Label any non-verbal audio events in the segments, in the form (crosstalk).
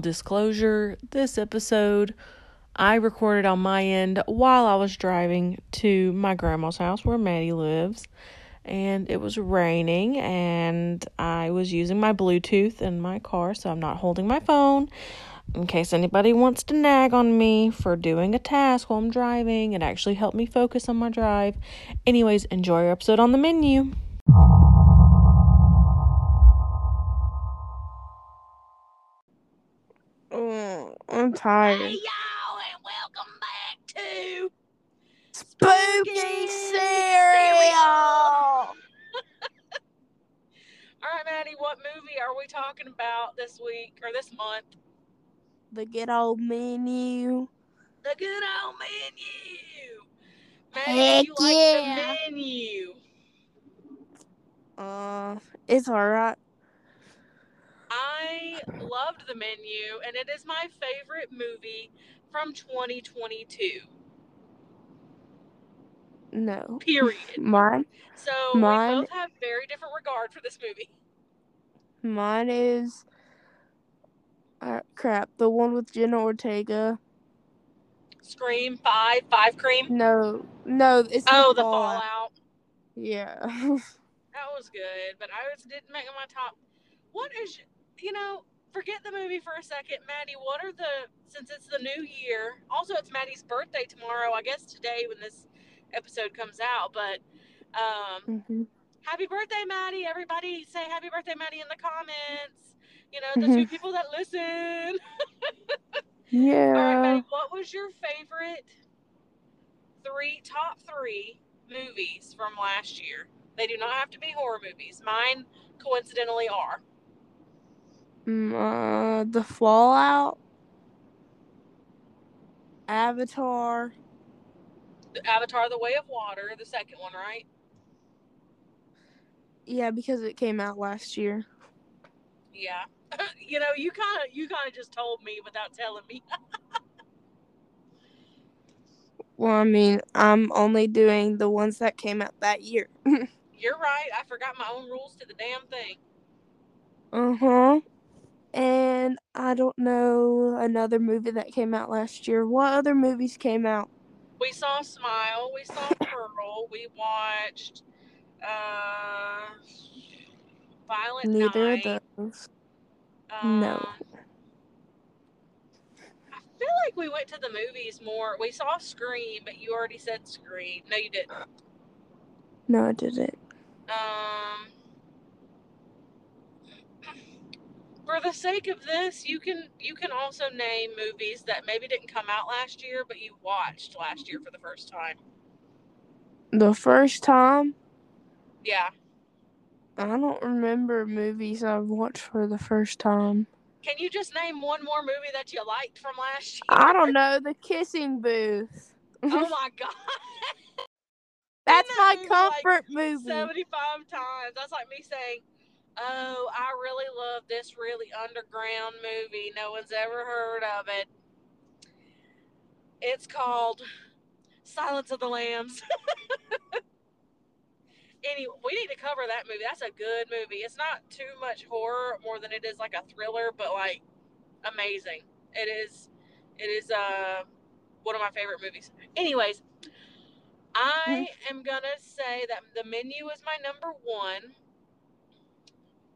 disclosure, this episode I recorded on my end while I was driving to my grandma's house where Maddie lives. And it was raining, and I was using my Bluetooth in my car, so I'm not holding my phone in case anybody wants to nag on me for doing a task while I'm driving. It actually helped me focus on my drive. Anyways, enjoy your episode on the menu. I'm tired. Hey y'all, and welcome back to Spooky cereal. (laughs) All right, Maddie. What movie are we talking about this week or this month? The good old menu. The good old menu. Maddie, Heck you like the menu? Uh, it's alright. I (laughs) loved the menu, and it is my favorite movie from 2022. No, Period. (laughs) mine, So Mine- we both have very different regard for this movie. mine is. Uh, crap, the one with Jenna Ortega. Scream Five, Five Cream. No, no, it's Oh, the Fallout. Fallout. Yeah. (laughs) That was good, but I was didn't make my top. What is you know? Forget the movie for a second, Maddie. What are the since it's the new year? Also, it's Maddie's birthday tomorrow. I guess today when this episode comes out, but um, hmm happy birthday, Maddie! Everybody say happy birthday, Maddie, in the comments. You know, the Mhm. two people that listen. (laughs) Yeah. All right, Maddie. What was your favorite three top three movies from last year? They do not have to be horror movies. Mine coincidentally are. Mm, uh, the Fallout. Avatar. The Avatar: The Way of Water, the second one, right? Yeah, because it came out last year. Yeah. (laughs) you know, you kind of you kind of just told me without telling me. (laughs) Well, I mean, I'm only doing the ones that came out that year. (laughs) You're right. I forgot my own rules to the damn thing. Uh huh. And I don't know another movie that came out last year. What other movies came out? We saw Smile. We saw Pearl. We watched uh, Violent Neither Night. of those. No. Um, I feel like we went to the movies more. We saw Scream, but you already said Scream. No, you didn't. No, I didn't. Um, for the sake of this, you can you can also name movies that maybe didn't come out last year, but you watched last year for the first time. The first time, Yeah. I don't remember movies I've watched for the first time. Can you just name one more movie that you liked from last year? I don't know. The Kissing Booth. Oh (laughs) my god. That's my (laughs) movie, like, comfort movie. 75 times. That's like me saying, Oh, I really love this really underground movie. No one's ever heard of it. It's called Silence of the Lambs. (laughs) anyway, we need to cover that movie. That's a good movie. It's not too much horror more than it is like a thriller, but like amazing. It is it is uh one of my favorite movies. Anyways, I am gonna say that the menu is my number one.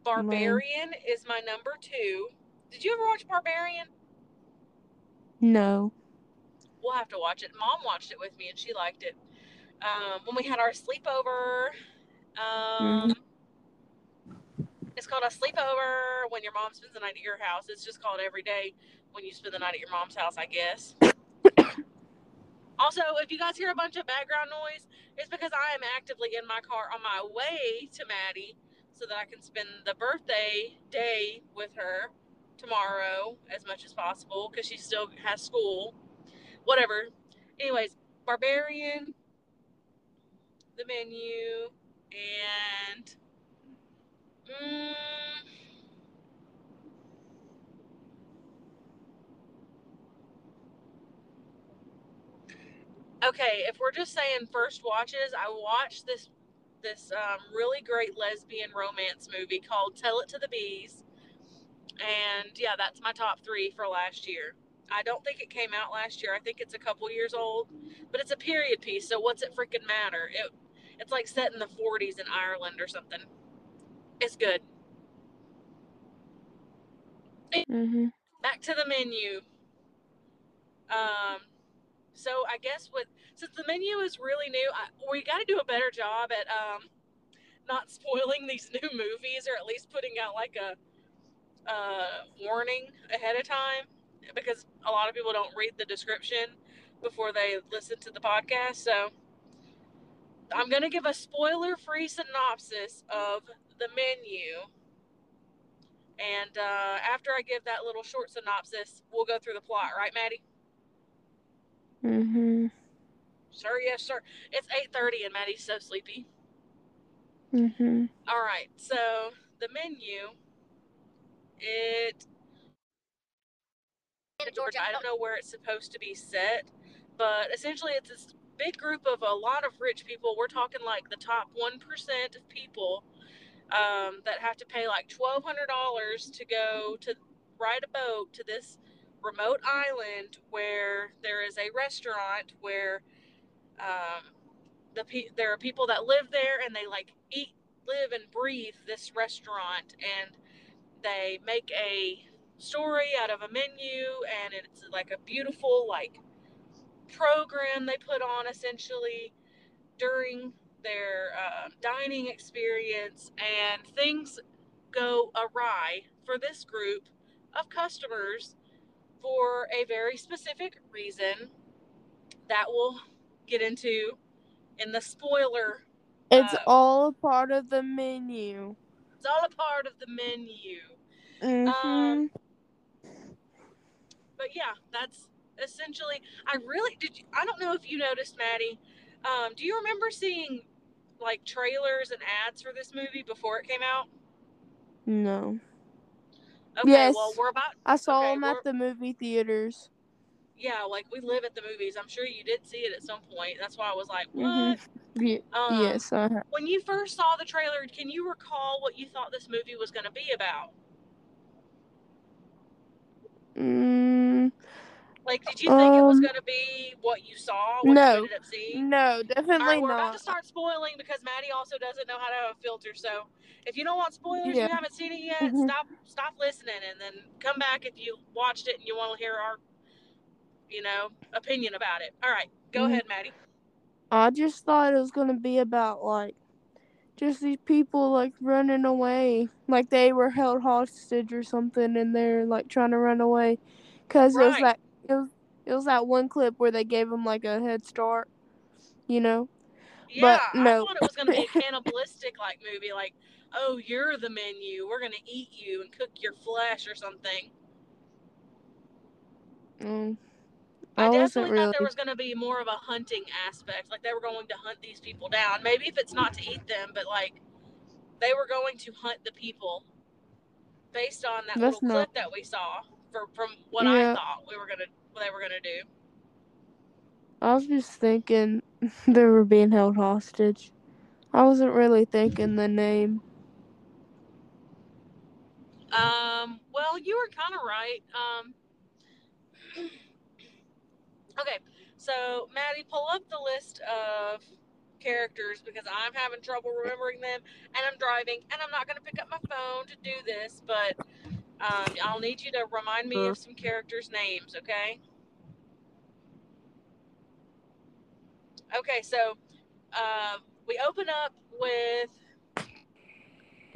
Barbarian is my number two. Did you ever watch Barbarian? No. We'll have to watch it. Mom watched it with me and she liked it. Um, when we had our sleepover, um, it's called a sleepover when your mom spends the night at your house. It's just called every day when you spend the night at your mom's house, I guess. (coughs) also, if you guys hear a bunch of background noise, it's because I am actively in my car on my way to Maddie so that I can spend the birthday day with her tomorrow as much as possible because she still has school. Whatever. Anyways, Barbarian, the menu, and. Mm, okay, if we're just saying first watches, I watched this this um, really great lesbian romance movie called Tell It to the Bees. And yeah, that's my top three for last year. I don't think it came out last year. I think it's a couple years old, but it's a period piece. So what's it freaking matter? It it's like set in the 40s in Ireland or something. It's good. Mhm. Back to the menu. Um, so I guess with since the menu is really new, I, we got to do a better job at um, not spoiling these (laughs) new movies, or at least putting out like a uh, warning ahead of time, because a lot of people don't read the description before they listen to the podcast. So I'm gonna give a spoiler-free synopsis of the menu. And uh, after I give that little short synopsis, we'll go through the plot, right, Maddie? Mhm. Sir, yes, sir. It's 8:30 and Maddie's so sleepy. Mhm. All right. So, the menu it Georgia, I don't know where it's supposed to be set, but essentially it's this big group of a lot of rich people. We're talking like the top 1% of people um, that have to pay like $1200 to go to ride a boat to this remote island where there is a restaurant where um, the pe- there are people that live there and they like eat, live, and breathe this restaurant, and they make a story out of a menu, and it's like a beautiful like program they put on essentially during their uh, dining experience, and things go awry for this group of customers for a very specific reason that we'll get into in the spoiler. It's Uh, all a part of the menu. It's all a part of the menu. Mhm. Um, But yeah, that's essentially. I really did. You, I don't know if you noticed, Maddie. Um, do you remember seeing like trailers and ads for this movie before it came out? no. Okay, Yes. well we're about. I saw Okay, them at the movie theaters. Yeah, like we live at the movies. I'm sure you did see it at some point. That's why I was like, what? Mhm. Ye- Um, yes, have. When you first saw the trailer, can you recall what you thought this movie was going to be about? Mm, Like, did you think it was Um, going to be what you saw, what no. you ended up seeing? no, definitely right, we're about to start spoiling because Maddie also doesn't know how to have a filter. So, if you don't want spoilers, Yeah. you haven't seen it yet, Mhm. stop stop listening, and then come back if you watched it and you want to hear our, you know, opinion about it. All right, go Mhm. ahead, Maddie. I just thought it was gonna be about like just these people like running away, like they were held hostage or something, and they're like trying to run away. Cause it was Right. It was it was that one clip where they gave them like a head start, you know. Yeah, But no. I thought it was going to be a (laughs) cannibalistic like movie, like, oh, you're the menu, we're going to eat you and cook your flesh or something. Mm, I, I definitely really. thought there was going to be more of a hunting aspect. Like they were going to hunt these people down. Maybe if it's not to eat them, but like they were going to hunt the people based on that That's little not- clip that we saw for, from what I thought we were to they were going to do. I was just thinking (laughs) they were being held hostage. I wasn't really thinking the name. Um, well, you were kind of right. Um, (clears throat) okay, so Maddie, pull up the list of characters because I'm having trouble remembering them, and I'm driving, and I'm not going to pick up my phone to do this, but um, I'll need you to remind me of some characters' names, okay? Okay, so um, we open up with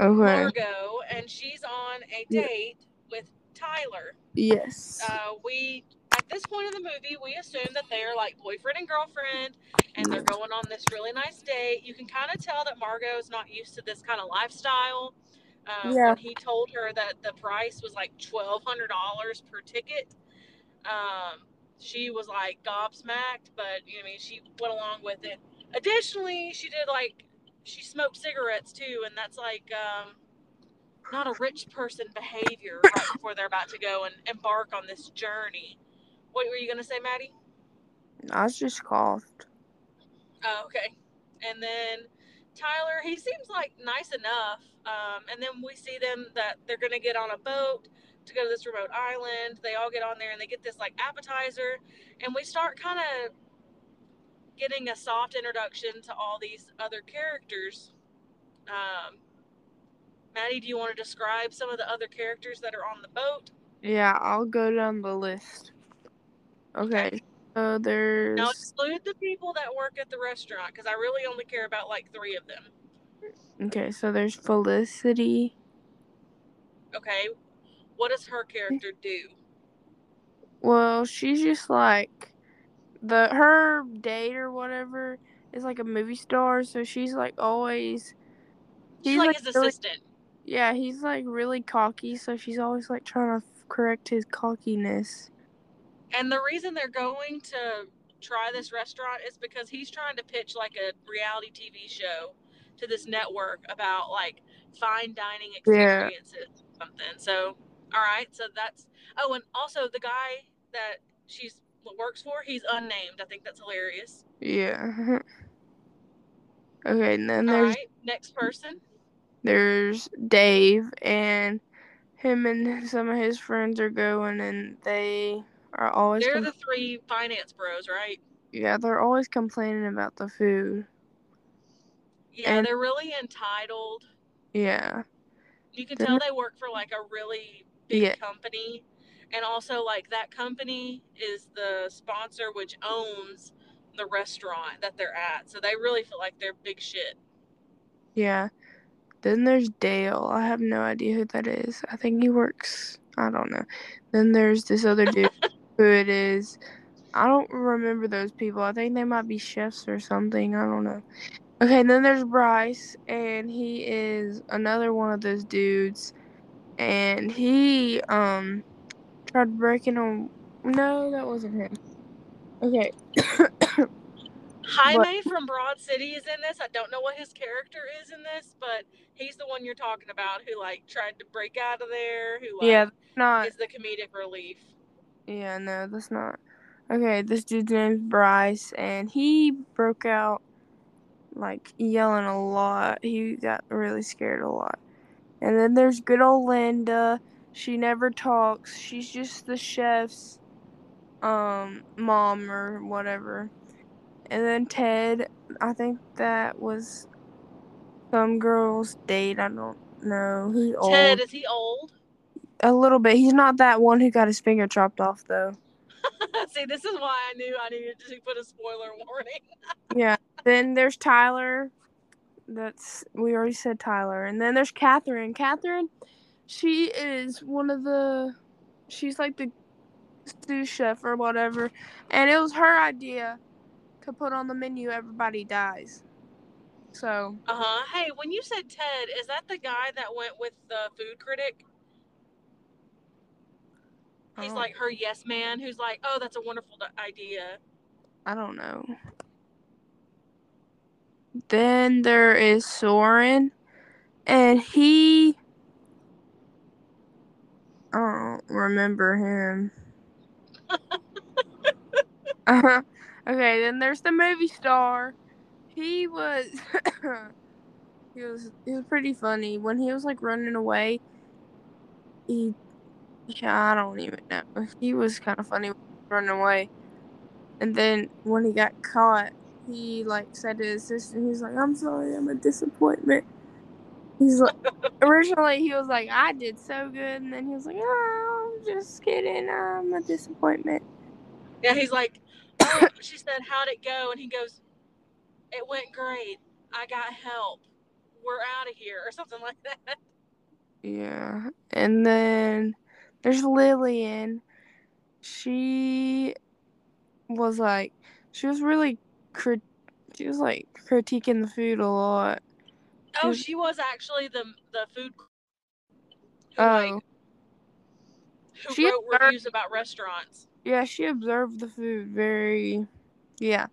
Okay. Margot, and she's on a date with Tyler. Yes. uh, we at this point in the movie we assume that they're like boyfriend and girlfriend and they're going on this really nice date you can kind of tell that margot is not used to this kind of lifestyle um, Yeah. when he told her that the price was like $1200 per ticket um, she was like gobsmacked but you know, i mean she went along with it additionally she did like she smoked cigarettes too and that's like um, not a rich person behavior right before they're about to go and embark on this journey. What were you going to say, Maddie? I was just coughed. Oh, okay. And then Tyler, he seems like nice enough. Um, and then we see them that they're going to get on a boat to go to this remote island. They all get on there and they get this like appetizer, and we start kind of getting a soft introduction to all these other characters. Um, Maddie, do you want to describe some of the other characters that are on the boat? Yeah, I'll go down the list. Okay, Uh, so there's. Now exclude the people that work at the restaurant because I really only care about like three of them. Okay, so there's Felicity. Okay, what does her character do? Well, she's just like the her date or whatever is like a movie star, so she's like always. She's he's, like his really- assistant. Yeah, he's like really cocky, so she's always like trying to correct his cockiness. And the reason they're going to try this restaurant is because he's trying to pitch like a reality TV show to this network about like fine dining Yeah. experiences or something. So, all right, so that's oh, and also the guy that she's works for, he's unnamed. I think that's hilarious. Yeah. (laughs) okay, and then there's right, next person. there's Dave and him and some of his friends are going and they are always They're com- the three finance bros, right? yeah, they're always complaining about the food. Yeah, And- they're really entitled. Yeah. You can They're- tell they work for like a really big Yeah. company. And also like that company is the sponsor which owns the restaurant that they're at. So they really feel like they're big shit. Yeah. Then there's Dale. I have no idea who that is. I think he works. I don't know. Then there's this other dude (laughs) who it is. I don't remember those people. I think they might be chefs or something. I don't know. Okay, then there's Bryce, and he is another one of those dudes. And he um tried breaking on. No, that wasn't him. Okay. (coughs) Jaime from Broad City is in this. I don't know what his character is in this, but he's the one you're talking about who like tried to break out of there, who like yeah, not. is the comedic relief. Yeah, no, that's not. Okay, this dude's name's Bryce, and he broke out like yelling a lot. He got really scared a lot. And then there's good old Linda. She never talks. She's just the chef's um mom or whatever. And then Ted, I think that was some girl's date. I don't know. He's old. Ted, is he old? A little bit. He's not that one who got his finger chopped off though. (laughs) See, this is why I knew I needed to put a spoiler warning. (laughs) Yeah. Then there's Tyler. That's we already said Tyler. And then there's Catherine. Catherine, she is one of the she's like the sous chef or whatever. And it was her idea to put on the menu everybody dies. So Uh huh. Hey, when you said Ted, is that the guy that went with the food critic? He's Oh. like her yes man who's like, oh, that's a wonderful idea. I don't know. Then there is Soren, and he. I don't remember him. uh-huh. (laughs) (laughs) Okay, then there's the movie star. He was. (coughs) he was. He was pretty funny when he was like running away. He. Yeah, I don't even know. He was kind of funny running away. And then when he got caught, he like said to his sister, he's like, "I'm sorry, I'm a disappointment." He's like, (laughs) originally he was like, "I did so good," and then he was like, "Oh, I'm just kidding, I'm a disappointment." Yeah, he's like, oh, (coughs) she said, how'd it go? And he goes, it went great. I got help. We're out of here, or something like that. Yeah, and then there's Lillian. She was like, she was really crit. She was like critiquing the food a lot. Oh, she was actually the the food. Who, Oh. like, who She wrote observed- reviews about restaurants? Yeah, she observed the food very. Yeah.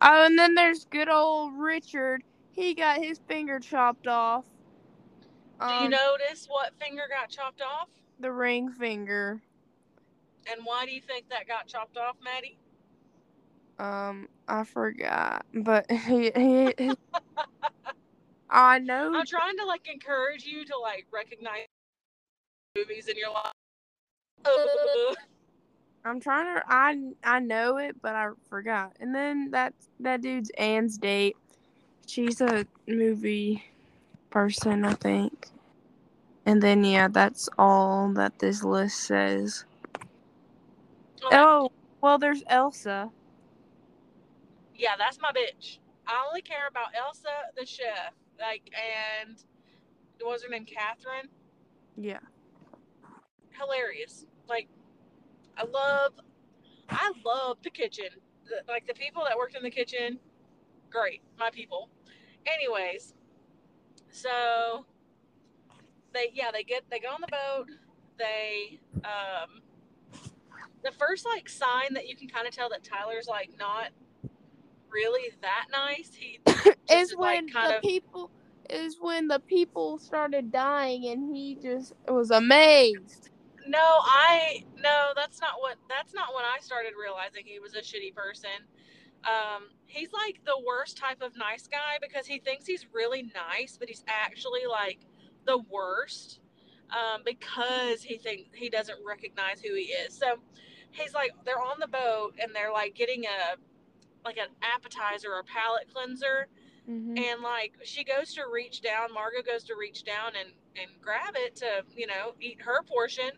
Oh, and then there's good old Richard. He got his finger chopped off. Do you Um, notice what finger got chopped off? The ring finger. And why do you think that got chopped off, Maddie? Um, I forgot, but (laughs) he he. he I know. I'm trying to like encourage you to like recognize movies in your life. Uh, I'm trying to. I I know it, but I forgot. And then that that dude's Anne's date. She's a movie person, I think. And then yeah, that's all that this list says. okay. Oh, well, there's Elsa. Yeah, that's my bitch. I only care about Elsa, the chef, like, and what was her name, Catherine? Yeah. Hilarious. Like, I love, I love the kitchen. The, like the people that worked in the kitchen, great, my people. Anyways, so they, yeah, they get, they go on the boat. They, um, the first like sign that you can kind of tell that Tyler's like not really that nice. He (coughs) is when like, kind the of- people is when the people started dying and he just was amazed. No, I no, that's not what that's not when I started realizing he was a shitty person. Um, he's like the worst type of nice guy because he thinks he's really nice, but he's actually like the worst. Um, because he think he doesn't recognize who he is. So he's like they're on the boat and they're like getting a like an appetizer or palate cleanser Mm-hmm. and like she goes to reach down margot goes to reach down and and grab it to you know eat her portion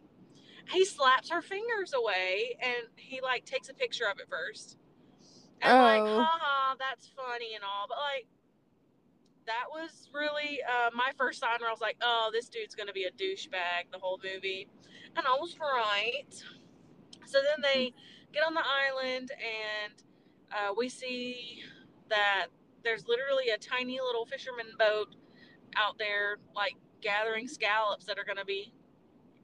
he slaps her fingers away and he like takes a picture of it first and like Oh. haha that's funny and all but like that was really uh, my first sign where i was like oh this dude's gonna be a douchebag the whole movie. And i was right. So then they get on the island and uh, we see that there's literally a tiny little fisherman boat out there like gathering scallops that are going to be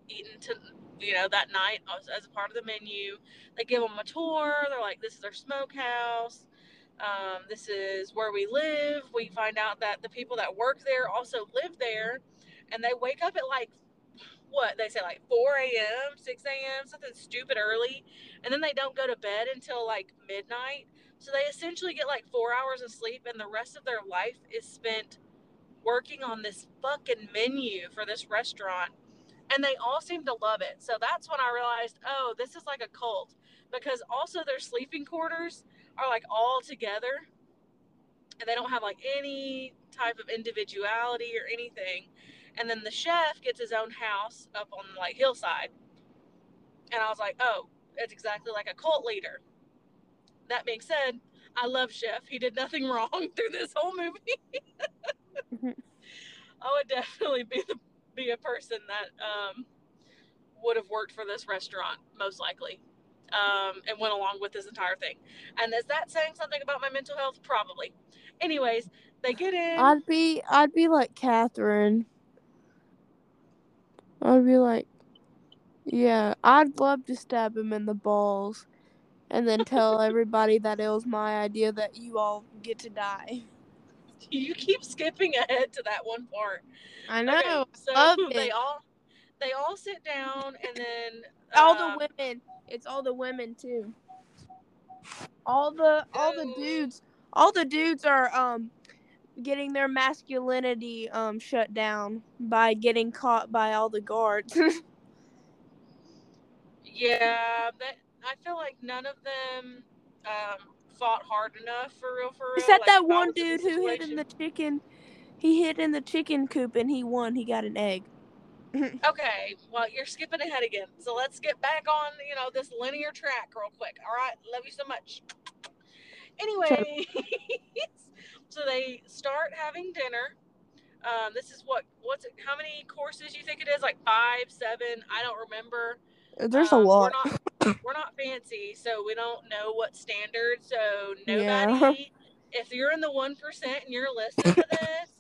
eaten to you know that night as, as a part of the menu. They give them a tour. They're like this is our smokehouse um, this is where we live. We find out that the people that work there also live there and they wake up at like what they say like 4 a.m 6 a.m something stupid early and then they don't go to bed until like midnight. So they essentially get like four hours of sleep and the rest of their life is spent working on this fucking menu for this restaurant and they all seem to love it. So that's when i realized oh this is like a cult because also their sleeping quarters are like all together and they don't have like any type of individuality or anything and then the chef gets his own house up on like hillside and i was like oh it's exactly like a cult leader. That being said i love chef. He did nothing (laughs) wrong through this whole movie. (laughs) I would definitely be the be a person that um, would have worked for this restaurant most likely um, and went along with this entire thing and is that saying something about my mental health probably anyways they get in I'd be I'd be like Catherine. I'd be like, yeah, I'd love to stab him in the balls, and then tell (laughs) everybody that it was my idea that you all get to die. you keep skipping ahead to that one part I know. Okay, so love (laughs) they it. all they all sit down and then all um, the women. It's all the women too. All the all the dudes. All the dudes are um getting their masculinity um shut down by getting caught by all the guards. (laughs) Yeah, that I feel like none of them um, fought hard enough for real. For real. Except Like, that one dude who hit in the chicken. He hid in the chicken coop and he won. He got an egg. Okay, well you're skipping ahead again. So let's get back on you know this linear track real quick. All right, love you so much. Anyway, (laughs) so they start having dinner. Um, this is what what's it? How many courses you think it is? Like five, seven? I don't remember. There's Um, a lot. We're not, we're not fancy, so we don't know what standard. So nobody, Yeah. if you're in the one percent and you're listening to (laughs) this,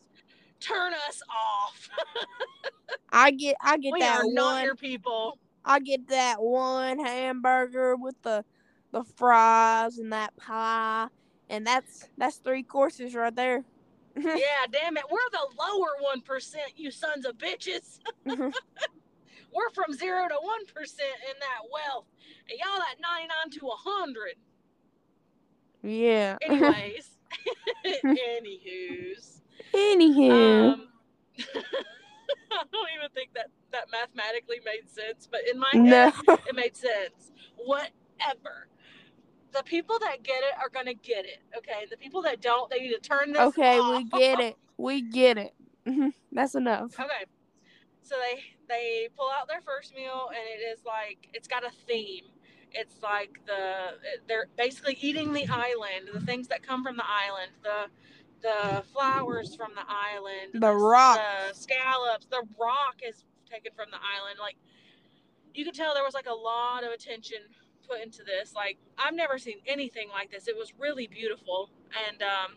turn us off. (laughs) I get I get we that are not one. your people. I get that one hamburger with the the fries and that pie, and that's that's three courses right there. (laughs) Yeah, damn it, we're the lower one percent, you sons of bitches. (laughs) Mm-hmm. we're from zero to one percent in that wealth, and y'all at ninety nine to a hundred. yeah. Anyways, anywho's. Anywho, Um, (laughs) I don't even think that that mathematically made sense, but in my No. head, (laughs) it made sense. Whatever. The people that get it are gonna get it. Okay. The people that don't, they need to turn this. Okay, off. we get it. We get it. Mhm, That's enough. Okay. So they they pull out their first meal and it is like it's got a theme. It's like the they're basically eating the island, the things that come from the island, the the flowers from the island, The rock. the scallops, the rock is taken from the island. Like you could tell there was like a lot of attention put into this. Like I've never seen anything like this. It was really beautiful. And um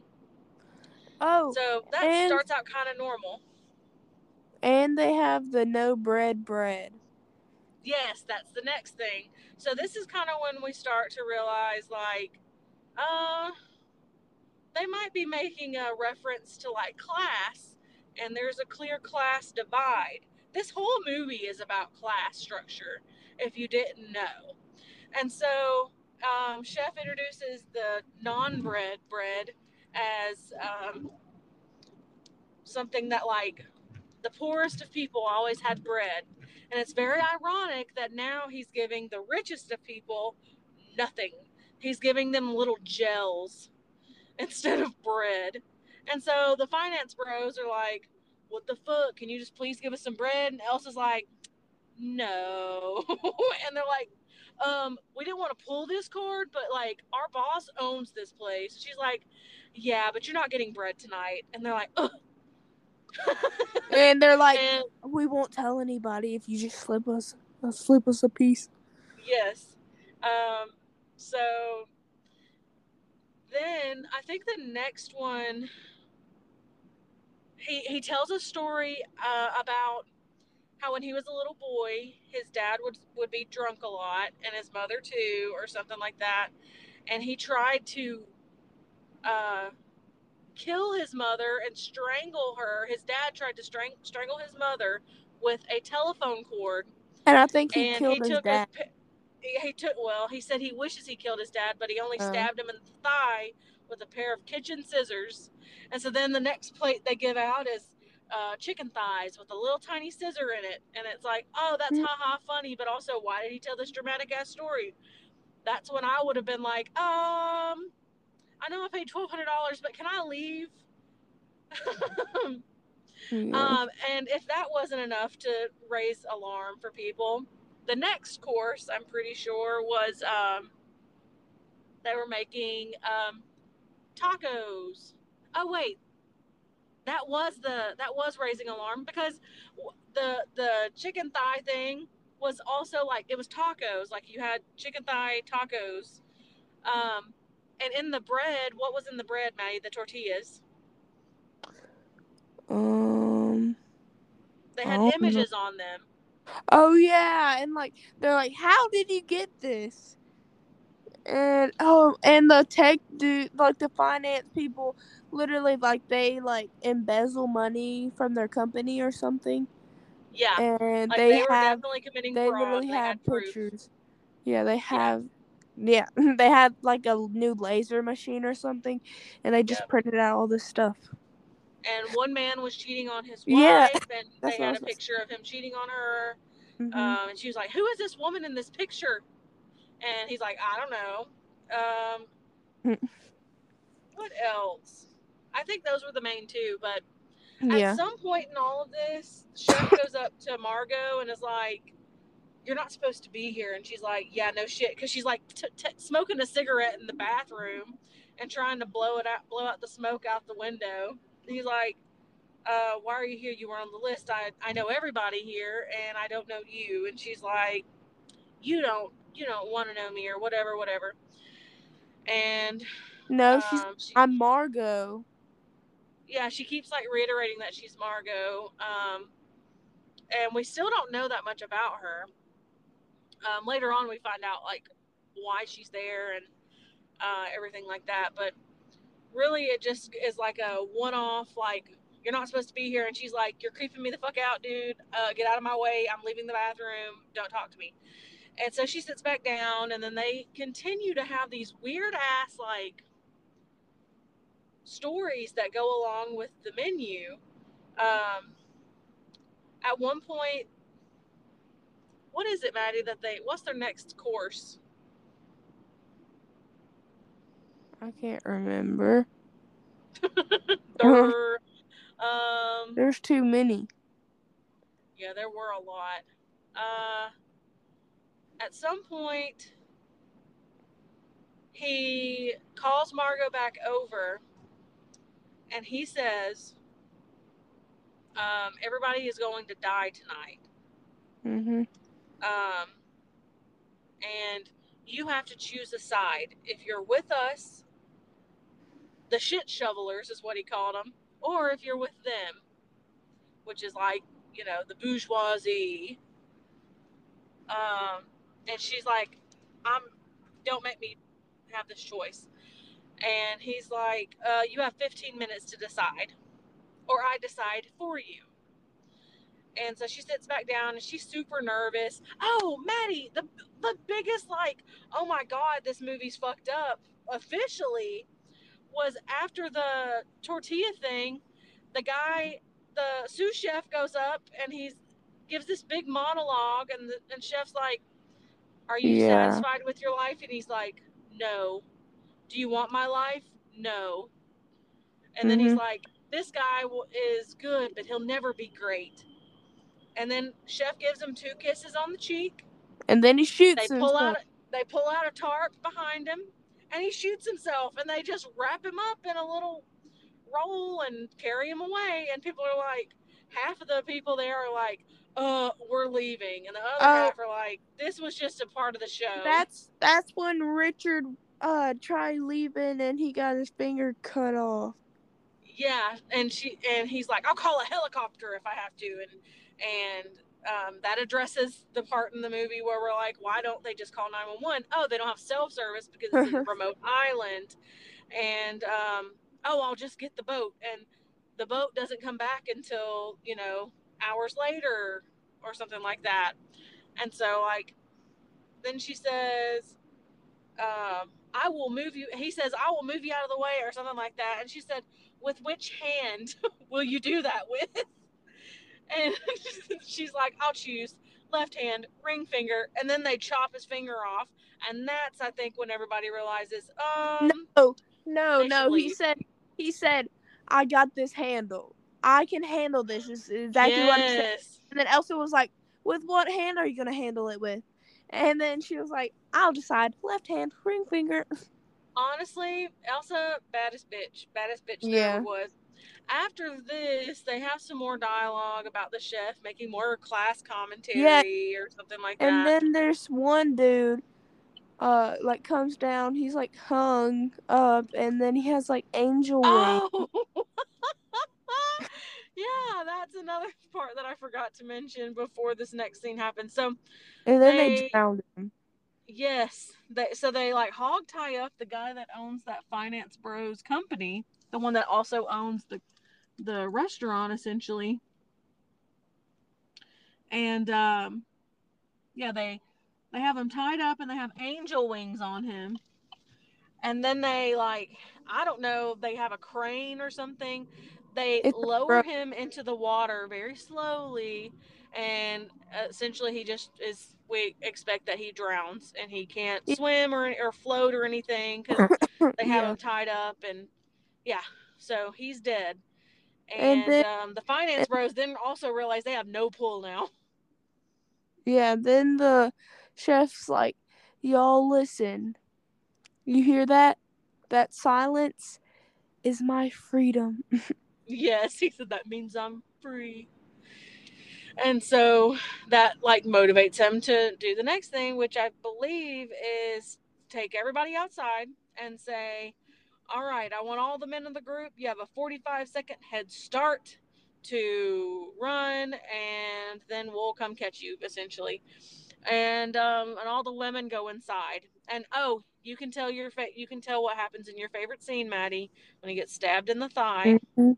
Oh, so that and- starts out kind of normal. and they have the no bread bread. Yes, that's the next thing. So this is kind of when we start to realize like uh they might be making a reference to like class and there's a clear class divide. This whole movie is about class structure if you didn't know. And so um, chef introduces the non-bread bread as um, something that like the poorest of people always had bread and it's very ironic that now he's giving the richest of people nothing. He's giving them little gels instead of bread. And so the finance bros are like, What the fuck? Can you just please give us some bread? And Elsa's like, No. (laughs) and they're like, um, we didn't want to pull this cord, but like our boss owns this place. She's like, Yeah, but you're not getting bread tonight. And they're like, Ugh. (laughs) And they're like, and we won't tell anybody if you just slip us, slip us a piece. Yes. Um, so then I think the next one, he he tells a story uh, about how when he was a little boy, his dad would would be drunk a lot, and his mother too, or something like that, and he tried to uh, kill his mother and strangle her. His dad tried to strang- strangle his mother with a telephone cord And I think he and killed he his took dad. pi- he, took well he said he wishes he killed his dad but he only Oh. stabbed him in the thigh with a pair of kitchen scissors. And so then the next plate they give out is uh, chicken thighs with a little tiny scissor in it. And it's like oh that's Mm. haha funny but also why did he tell this dramatic ass story? That's when i would have been like um i know i paid $1200 but can i leave? (laughs) Um, and if that wasn't enough to raise alarm for people, the next course, I'm pretty sure, was um, they were making um, tacos. Oh wait, that was the that was raising alarm because the the chicken thigh thing was also like it was tacos. Like you had chicken thigh tacos, um, and in the bread, what was in the bread, Maddie? The tortillas. um. They had don't know. images on them. Oh yeah, and like they're like, "How did you get this?" And oh, and the tech dude, like the finance people, literally like they like embezzle money from their company or something, Yeah. and Like they, they, have definitely committing they fraud. literally They have had proof. Yeah, they have. Yeah, (laughs) they had like a new laser machine or something, and they just printed out all this stuff. And one man was cheating on his wife, Yeah, (laughs) and they had a picture of him cheating on her. Mhm. Um, and she was like, "Who is this woman in this picture?" And he's like, "I don't know." Um, Mm. (laughs) what else? I think those were the main two. But yeah, at some point in all of this, Chef (coughs) goes up to Margot and is like, "You're not supposed to be here." And she's like, "Yeah, no shit," because she's like t- t- smoking a cigarette in the bathroom and trying to blow it out, blow out the smoke out the window. He's like, uh, "Why are you here? You were on the list. I I know everybody here, and I don't know you." And she's like, "You don't you don't want to know me or whatever, whatever." And no, she's um, she, I'm Margot. yeah, she keeps like reiterating that she's Margot. Um, and we still don't know that much about her. Um, later on, we find out like why she's there and uh, everything like that. But really, it just is like a one-off. Like you're not supposed to be here, and she's like, "You're creeping me the fuck out, dude. Uh, get out of my way. I'm leaving the bathroom. Don't talk to me." And so she sits back down, and then they continue to have these weird ass like stories that go along with the menu. Um, at one point, what is it, Maddie? That they what's their next course? I can't remember. (laughs) There, um, There's too many. yeah, there were a lot. Uh, at some point, he calls Margot back over, and he says, um, "Everybody is going to die tonight." Mhm. um, and you have to choose a side. If you're with us, the shit shovelers is what he called them, or if you're with them, which is like you know the bourgeoisie. Um, and she's like, "I'm, don't make me have this choice." And he's like, uh, "You have 15 minutes to decide, or I decide for you." And so she sits back down and she's super nervous. Oh, Maddie, the the biggest like, oh my god, this movie's fucked up officially was after the tortilla thing, the guy, the sous chef goes up and he's gives this big monologue and the and chef's like, "Are you Yeah. satisfied with your life?" And he's like, "No." Do you want my life? No. And then he's Mhm. like, "This guy is good, but he'll never be great." And then chef gives him two kisses on the cheek. And then he shoots They pull out they pull out a tarp behind him and he shoots himself and they just wrap him up in a little roll and carry him away and people are like half of the people there are like uh we're leaving and the other Oh. half are like this was just a part of the show That's that's when Richard uh tried leaving and he got his finger cut off. yeah and she and he's like i'll call a helicopter if i have to and and um, that addresses the part in the movie where we're like why don't they just call 911 oh they don't have self-service because it's a (laughs) remote island. And um, oh i'll just get the boat. And the boat doesn't come back until you know hours later or something like that. And so like then she says um, i will move you he says i will move you out of the way or something like that. And she said with which hand (laughs) will you do that with and (laughs) she's like i'll choose left hand ring finger and then they chop his finger off and that's i think when everybody realizes um No, no, no. should He said he said, I got this handle. I can handle this. Is exactly what he said. And then Elsa was like, With what hand are you gonna handle it with? And then she was like, I'll decide. Left hand, ring finger. honestly, Elsa, baddest bitch, baddest bitch there Yeah. ever was. After this, they have some more dialogue about the chef making more class commentary yeah. or something like And that. And then there's one dude, uh, like comes down. He's like hung up, and then he has like angel wings. oh, (laughs) yeah, that's another part that I forgot to mention before this next scene happens. So, And then they, they- drowned him. yes, they so they like hog tie up the guy that owns that Finance Bros company, the one that also owns the the restaurant essentially. And um yeah, they they have him tied up and they have angel wings on him. And then they like I don't know, they have a crane or something. They It's lower him into the water very slowly and essentially he just is we expect that he drowns and he can't swim or or float or anything cuz (coughs) they have yeah. him tied up and yeah so he's dead And and, then- um, the finance bros then also realize they have no pull now (laughs) Yeah, then the chef's like, Y'all listen. You hear that? That silence is my freedom. (laughs) yes he said that means i'm free and so that like motivates him to do the next thing which i believe is take everybody outside and say all right i want all the men in the group you have a 45 second head start to run and then we'll come catch you essentially and um and all the women go inside and oh you can tell your fa- you can tell what happens in your favorite scene maddie when he gets stabbed in the thigh Mhm.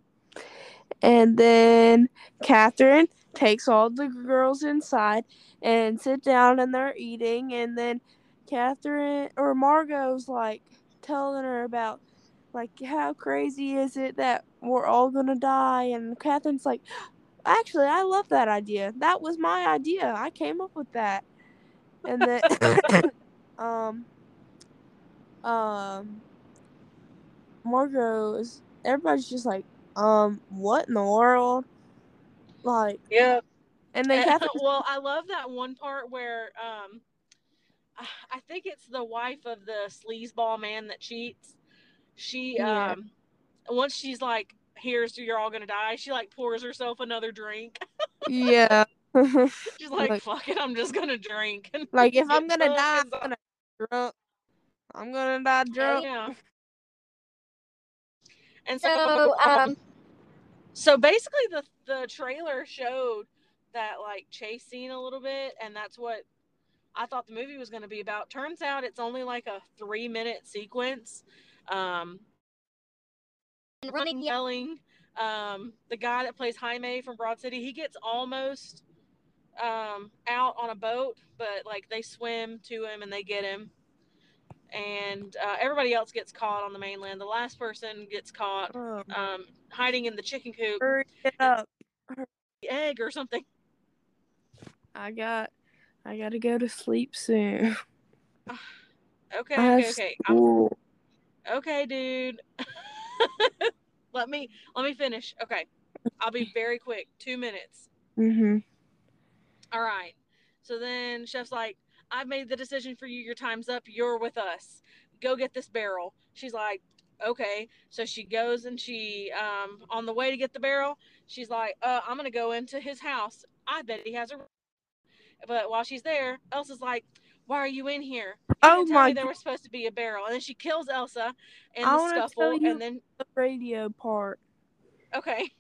And then Catherine takes all the girls inside and sit down and they're eating. And then Catherine or Margot's like telling her about like how crazy is it that we're all gonna die? And Catherine's like, (gasps) actually, I love that idea. That was my idea. I came up with that. And then, (laughs) (coughs) um, um, Margot is, everybody's just like, um, what in the world? Like, Yeah. and then Catherine, (laughs) well, I love that one part where um, (sighs) I think it's the wife of the sleazeball man that cheats. She Yeah. um, once she's like, "Here's you're all gonna die," she like pours herself another drink. yeah. (laughs) She's like, Like- "Fuck it, I'm just gonna drink." (laughs) Like, if I'm gonna die, I'm drunk gonna drunk. I'm gonna die drunk. Yeah. And so, So, um, so basically, the the trailer showed that like chase scene a little bit, and that's what I thought the movie was going to be about. Turns out it's only like a three minute sequence. Um, running yelling. Um, the guy that plays Jaime from Broad City, he gets almost um, out on a boat, but like they swim to him and they get him. And uh, everybody else gets caught on the mainland. The last person gets caught Oh, um, hiding in the chicken coop, hurry up. egg or something. I got, I gotta go to sleep soon. (sighs) Okay, okay, okay. I'm. Okay, dude. (laughs) let me let me finish. Okay, I'll be very quick. Two minutes. Mm-hmm. All right. So then Chef's like, I've made the decision for you. Your time's up. You're with us. Go get this barrel. She's like, okay. So she goes and she, um, on the way to get the barrel, she's like, uh, I'm going to go into his house. I bet he has a. But while she's there, Elsa's like, why are you in here? You Oh my there was supposed to be a barrel. And then she kills Elsa in I the scuffle. And then, the radio part. okay.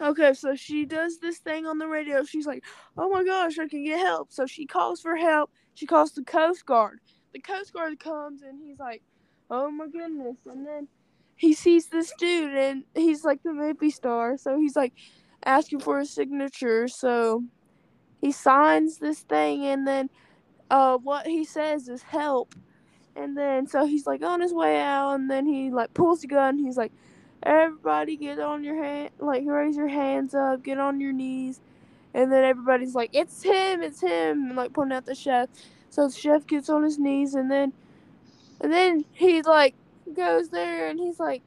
Okay, so she does this thing on the radio. She's like, "Oh my gosh, I can get help!" So she calls for help. She calls the Coast Guard. The Coast Guard comes and he's like, "Oh my goodness!" And then he sees this dude and he's like the movie star. So he's like asking for a signature. So he signs this thing and then uh, what he says is help. And then so he's like on his way out and then he like pulls the gun. He's like. Everybody get on your hand, like raise your hands up, get on your knees, and then everybody's like, "It's him, it's him," and like pointing at the chef. So the chef gets on his knees, and then, and then he like goes there, and he's like,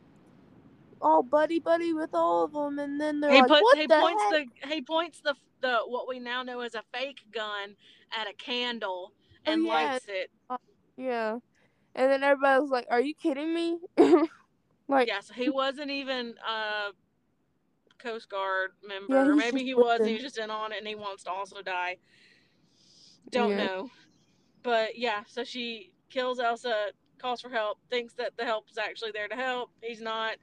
all buddy buddy with all of them, and then they're he like, puts "What he the points heck?" the he points the the what we now know as a fake gun at a candle and Oh, yeah. lights it. Yeah, and then everybody was like, "Are you kidding me?" (laughs) like, Yeah, so he wasn't even a Coast Guard member. Yeah, or maybe he was and he was just in on it and he wants to also die. Don't Yeah. know. But yeah, so she kills Elsa, calls for help, thinks that the help is actually there to help. He's not.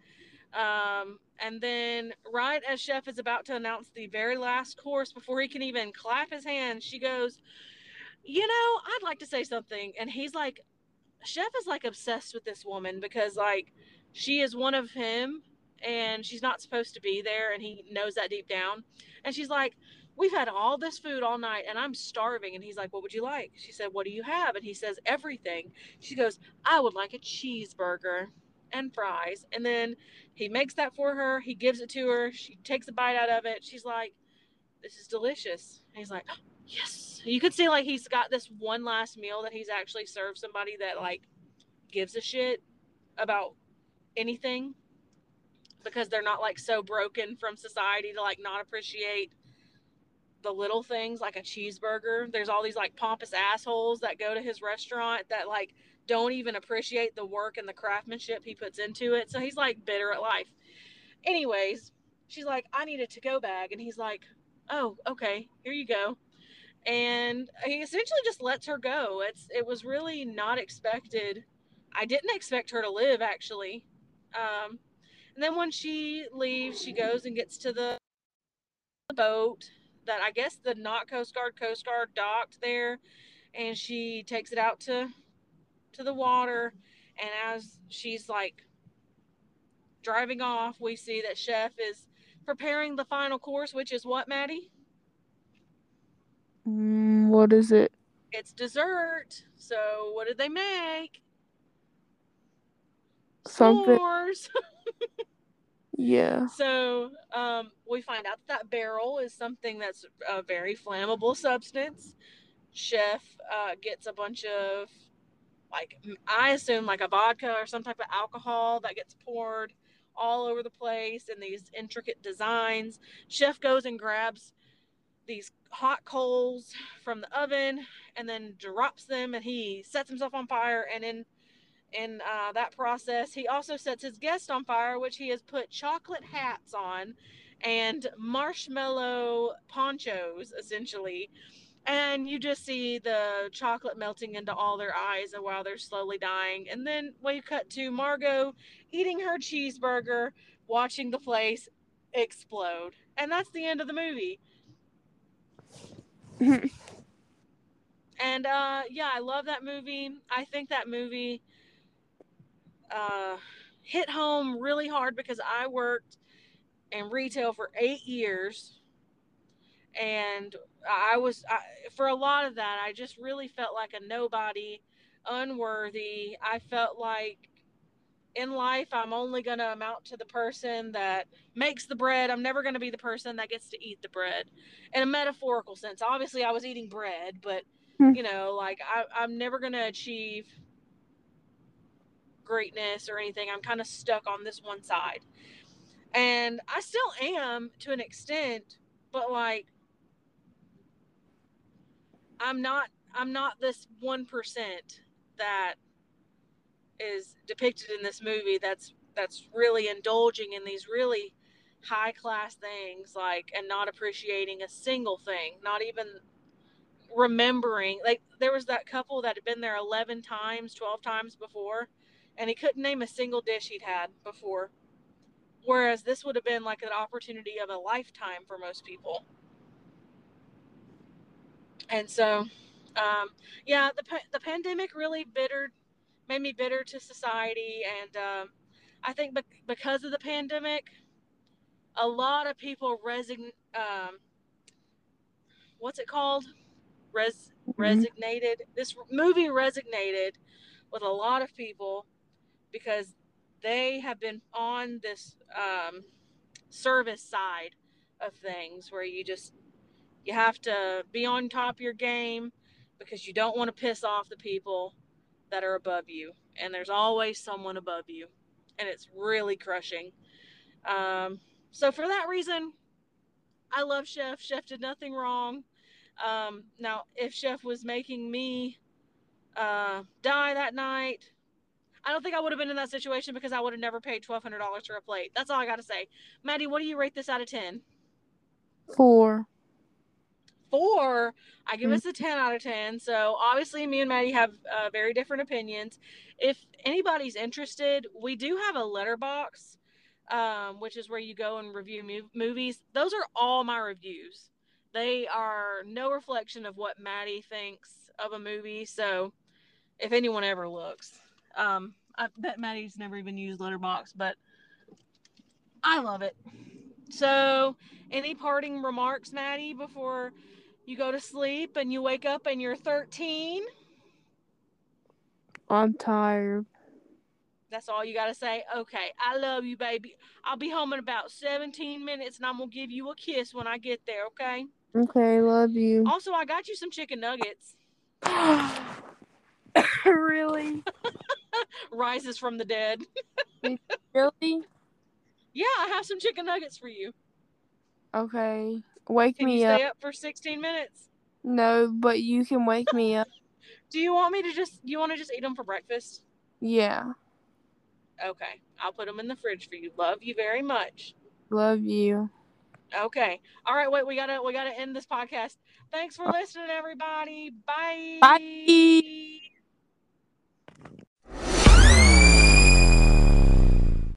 Um, and then, right as Chef is about to announce the very last course before he can even clap his hands, she goes, You know, I'd like to say something. And he's like, Chef is like obsessed with this woman because, like, she is one of him and she's not supposed to be there. And he knows that deep down. And she's like, We've had all this food all night and I'm starving. And he's like, What would you like? She said, What do you have? And he says, Everything. She goes, I would like a cheeseburger and fries. And then he makes that for her. He gives it to her. She takes a bite out of it. She's like, This is delicious. And he's like, oh, Yes. You could see like he's got this one last meal that he's actually served somebody that like gives a shit about anything because they're not like so broken from society to like not appreciate the little things like a cheeseburger. There's all these like pompous assholes that go to his restaurant that like don't even appreciate the work and the craftsmanship he puts into it. So he's like bitter at life. Anyways, she's like, I need a to go bag. And he's like, Oh, okay, here you go. And he essentially just lets her go. It's it was really not expected. I didn't expect her to live actually. Um, and then when she leaves, she goes and gets to the boat that I guess the not Coast Guard Coast Guard docked there, and she takes it out to to the water. And as she's like driving off, we see that Chef is preparing the final course, which is what, Maddie? mm, what is it? It's dessert. So what did they make? Something. S'mores. (laughs) Yeah. So um, we find out that, that barrel is something that's a very flammable substance. Chef uh, gets a bunch of, like, I assume like a vodka or some type of alcohol that gets poured all over the place in these intricate designs. Chef goes and grabs these hot coals from the oven and then drops them and he sets himself on fire and in in uh, that process he also sets his guest on fire which he has put chocolate hats on and marshmallow ponchos essentially and you just see the chocolate melting into all their eyes and while they're slowly dying and then we cut to margot eating her cheeseburger watching the place explode and that's the end of the movie and uh, yeah, I love that movie. I think that movie uh, hit home really hard because I worked in retail for eight years. And I was, I, for a lot of that, I just really felt like a nobody, unworthy. I felt like in life, I'm only going to amount to the person that makes the bread. I'm never going to be the person that gets to eat the bread in a metaphorical sense. Obviously, I was eating bread, but Hmm. you know, like I, I'm never going to achieve greatness or anything. I'm kind of stuck on this one side. And I still am to an extent, but like I'm not I'm not this 1% that is depicted in this movie that's that's really indulging in these really high class things like and not appreciating a single thing, not even remembering like there was that couple that had been there 11 times 12 times before and he couldn't name a single dish he'd had before. Whereas this would have been like an opportunity of a lifetime for most people and so um, yeah the, the pandemic really bittered made me bitter to society. And um, i think bec- because of the pandemic a lot of people resign um, what's it called? Res resignated. This movie resignated with a lot of people because they have been on this um, service side of things where you just you have to be on top of your game because you don't want to piss off the people that are above you and there's always someone above you and it's really crushing um, so for that reason i love chef chef did nothing wrong um, now, if Chef was making me uh, die that night, I don't think I would have been in that situation because I would have never paid twelve hundred dollars for a plate. That's all I got to say. Maddie, what do you rate this out of ten? Four. Four. I give us a ten out of ten. So obviously, me and Maddie have uh, very different opinions. If anybody's interested, we do have a Letterboxd, um, which is where you go and review mu- movies. Those are all my reviews. They are no reflection of what Maddie thinks of a movie. So, if anyone ever looks, um, I bet Maddie's never even used Letterboxd, but I love it. So, any parting remarks, Maddie, before you go to sleep and you wake up and you're 13? I'm tired. That's all you got to say? Okay, I love you, baby. I'll be home in about 17 minutes and I'm going to give you a kiss when I get there, okay? Okay, love you. (gasps) Also, I got you some chicken nuggets. (coughs) really? (laughs) Rises from the dead. Really? (laughs) Yeah, I have some chicken nuggets for you. Okay. Wake Can me you up. stay up for 16 minutes? No, but you can wake me up. (laughs) Do you want me to just, you want to just eat them for breakfast? Yeah. Okay, I'll put them in the fridge for you. Love you very much. Love you. Okay. All right, wait, we gotta we gotta end this podcast. Thanks for listening, everybody. Bye. Bye.